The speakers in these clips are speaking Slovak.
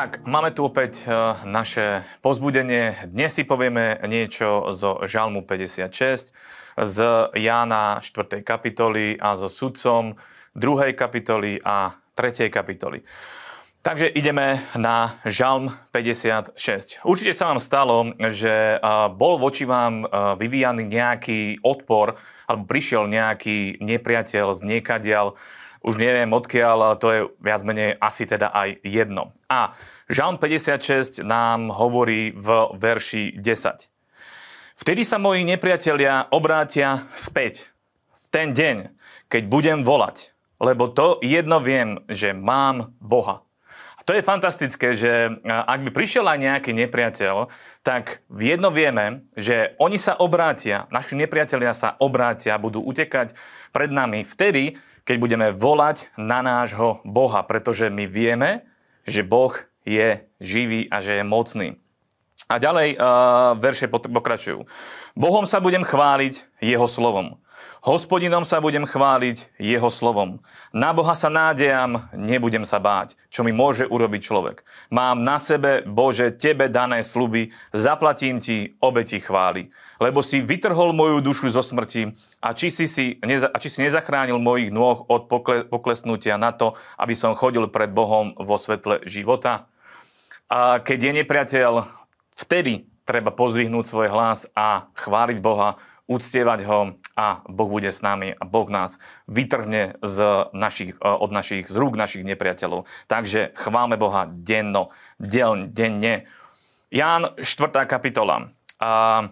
Tak, máme tu opäť e, naše pozbudenie. Dnes si povieme niečo zo Žalmu 56, z Jána 4. kapitoly a so sudcom 2. kapitoly a 3. kapitoly. Takže ideme na Žalm 56. Určite sa vám stalo, že e, bol voči vám e, vyvíjaný nejaký odpor, alebo prišiel nejaký nepriateľ z niekadiaľ, už neviem odkiaľ, ale to je viac menej asi teda aj jedno. A Žalm 56 nám hovorí v verši 10. Vtedy sa moji nepriatelia obrátia späť v ten deň, keď budem volať, lebo to jedno viem, že mám Boha. To je fantastické, že ak by prišiel aj nejaký nepriateľ, tak jedno vieme, že oni sa obrátia, naši nepriatelia sa obrátia, budú utekať pred nami vtedy, keď budeme volať na nášho Boha, pretože my vieme, že Boh je živý a že je mocný. A ďalej uh, verše pokračujú. Bohom sa budem chváliť jeho slovom. Hospodinom sa budem chváliť jeho slovom. Na Boha sa nádejam, nebudem sa báť, čo mi môže urobiť človek. Mám na sebe, Bože, tebe dané sluby, zaplatím ti obeti chvály. Lebo si vytrhol moju dušu zo smrti a či si, si, neza, a či si nezachránil mojich nôh od pokle, poklesnutia na to, aby som chodil pred Bohom vo svetle života. A keď je nepriateľ, vtedy treba pozdvihnúť svoj hlas a chváliť Boha, uctievať ho a Boh bude s nami a Boh nás vytrhne z našich, e, od našich, z rúk našich nepriateľov. Takže chváme Boha denno, del, denne. Ján 4. kapitola. A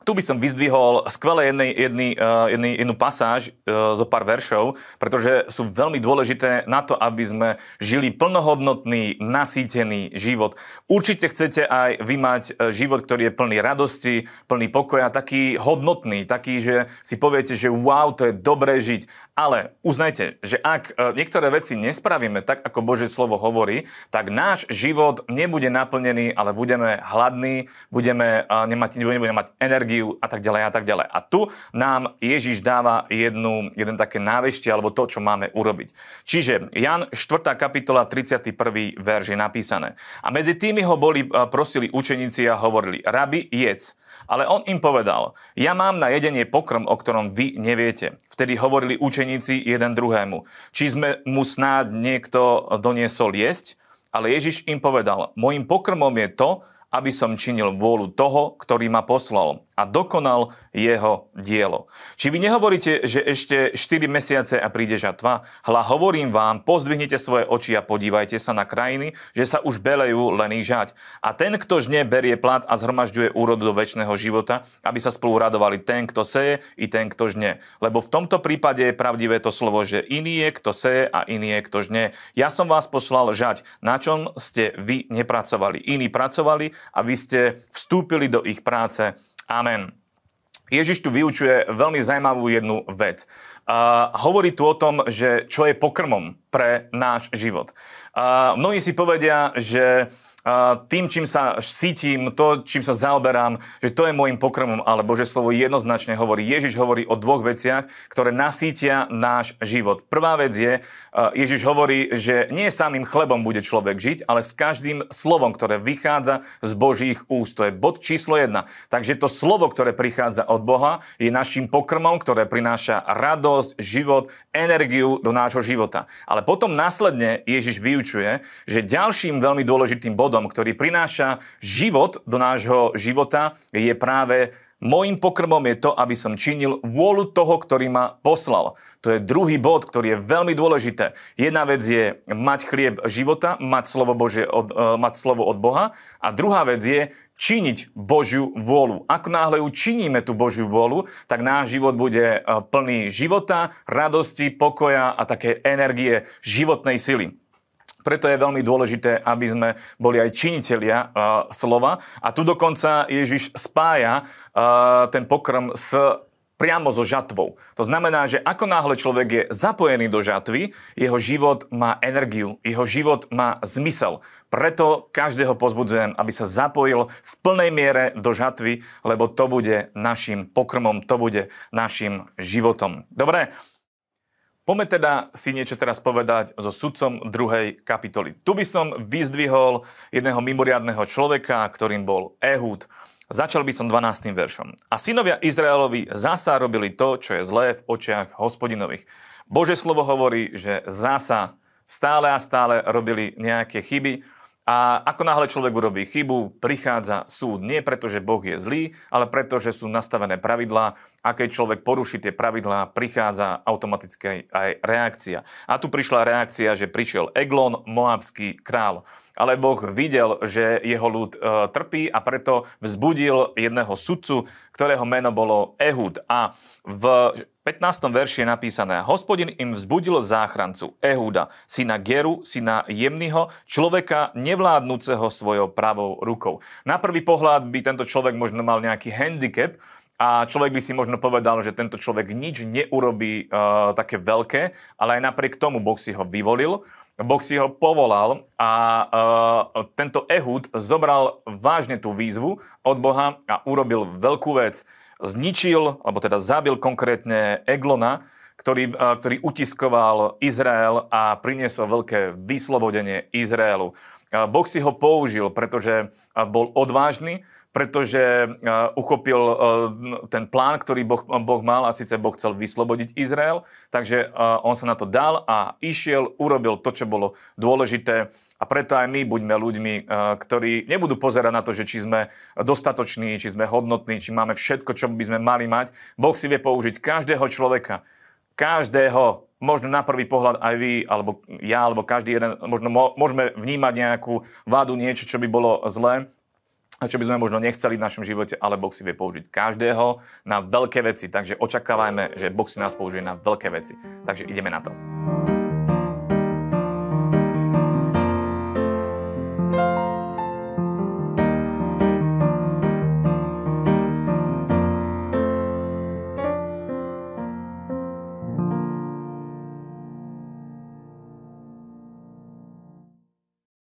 tu by som vyzdvihol skvelé jedný, jedný, uh, jedný, jednu pasáž uh, zo pár veršov, pretože sú veľmi dôležité na to, aby sme žili plnohodnotný, nasýtený život. Určite chcete aj vy mať uh, život, ktorý je plný radosti, plný pokoja, taký hodnotný, taký, že si poviete, že wow, to je dobré žiť. Ale uznajte, že ak niektoré veci nespravíme tak, ako Božie slovo hovorí, tak náš život nebude naplnený, ale budeme hladní, budeme, nemať, nebudeme mať energiu, energiu a tak ďalej a tak ďalej. A tu nám Ježiš dáva jednu, jeden také náveštie alebo to, čo máme urobiť. Čiže Jan 4. kapitola 31. verž je napísané. A medzi tými ho boli, prosili učeníci a hovorili, rabi, jedz. Ale on im povedal, ja mám na jedenie pokrm, o ktorom vy neviete. Vtedy hovorili učeníci jeden druhému, či sme mu snáď niekto doniesol jesť? Ale Ježiš im povedal, môjim pokrmom je to, aby som činil vôľu toho, ktorý ma poslal a dokonal jeho dielo. Či vy nehovoríte, že ešte 4 mesiace a príde žatva? Hla, hovorím vám, pozdvihnite svoje oči a podívajte sa na krajiny, že sa už belejú len ich žať. A ten, kto žne, berie plat a zhromažďuje úrodu do väčšného života, aby sa spolu radovali ten, kto seje, i ten, kto žne. Lebo v tomto prípade je pravdivé to slovo, že iný je, kto seje a iný je, kto žne. Ja som vás poslal žať, na čom ste vy nepracovali. Iní pracovali a vy ste vstúpili do ich práce Amen. Ježiš tu vyučuje veľmi zaujímavú jednu vec. Uh, hovorí tu o tom, že čo je pokrmom pre náš život. Uh, mnohí si povedia, že tým, čím sa cítim, to, čím sa zaoberám, že to je môjim pokrmom, ale Bože slovo jednoznačne hovorí. Ježiš hovorí o dvoch veciach, ktoré nasítia náš život. Prvá vec je, Ježiš hovorí, že nie samým chlebom bude človek žiť, ale s každým slovom, ktoré vychádza z Božích úst. To je bod číslo jedna. Takže to slovo, ktoré prichádza od Boha, je našim pokrmom, ktoré prináša radosť, život, energiu do nášho života. Ale potom následne Ježiš vyučuje, že ďalším veľmi dôležitým bodom bodom, ktorý prináša život do nášho života, je práve Mojím pokrmom je to, aby som činil vôľu toho, ktorý ma poslal. To je druhý bod, ktorý je veľmi dôležité. Jedna vec je mať chlieb života, mať slovo, Bože od, uh, mať slovo od Boha. A druhá vec je činiť Božiu vôľu. Ako náhle ju činíme tú Božiu vôľu, tak náš život bude plný života, radosti, pokoja a také energie životnej sily. Preto je veľmi dôležité, aby sme boli aj činitelia uh, slova. A tu dokonca Ježiš spája uh, ten pokrm s priamo so žatvou. To znamená, že ako náhle človek je zapojený do žatvy, jeho život má energiu, jeho život má zmysel. Preto každého pozbudzujem, aby sa zapojil v plnej miere do žatvy, lebo to bude našim pokrmom, to bude našim životom. Dobre, Poďme teda si niečo teraz povedať so sudcom druhej kapitoly. Tu by som vyzdvihol jedného mimoriadného človeka, ktorým bol Ehud. Začal by som 12. veršom. A synovia Izraelovi zasa robili to, čo je zlé v očiach hospodinových. Bože slovo hovorí, že zasa stále a stále robili nejaké chyby, a ako náhle človek urobí chybu, prichádza súd. Nie preto, že Boh je zlý, ale preto, že sú nastavené pravidlá a keď človek poruší tie pravidlá, prichádza automaticky aj reakcia. A tu prišla reakcia, že prišiel Eglon, moabský král. Ale Boh videl, že jeho ľud e, trpí a preto vzbudil jedného sudcu, ktorého meno bolo Ehud. A v 15. verši je napísané, hospodin im vzbudil záchrancu Ehúda, syna Geru, syna Jemnyho, človeka nevládnúceho svojou pravou rukou. Na prvý pohľad by tento človek možno mal nejaký handicap, a človek by si možno povedal, že tento človek nič neurobí uh, také veľké, ale aj napriek tomu Boh si ho vyvolil, Boh si ho povolal a uh, tento Ehud zobral vážne tú výzvu od Boha a urobil veľkú vec zničil, alebo teda zabil konkrétne Eglona, ktorý, ktorý utiskoval Izrael a priniesol veľké vyslobodenie Izraelu. Boh si ho použil, pretože bol odvážny, pretože uchopil ten plán, ktorý boh, boh mal a síce Boh chcel vyslobodiť Izrael, takže on sa na to dal a išiel, urobil to, čo bolo dôležité. A preto aj my buďme ľuďmi, ktorí nebudú pozerať na to, že či sme dostatoční, či sme hodnotní, či máme všetko, čo by sme mali mať. Boh si vie použiť každého človeka, každého, možno na prvý pohľad aj vy, alebo ja, alebo každý jeden, možno môžeme vnímať nejakú vádu, niečo, čo by bolo zlé, čo by sme možno nechceli v našom živote, ale Boh si vie použiť každého na veľké veci. Takže očakávajme, že Boh si nás použije na veľké veci. Takže ideme na to.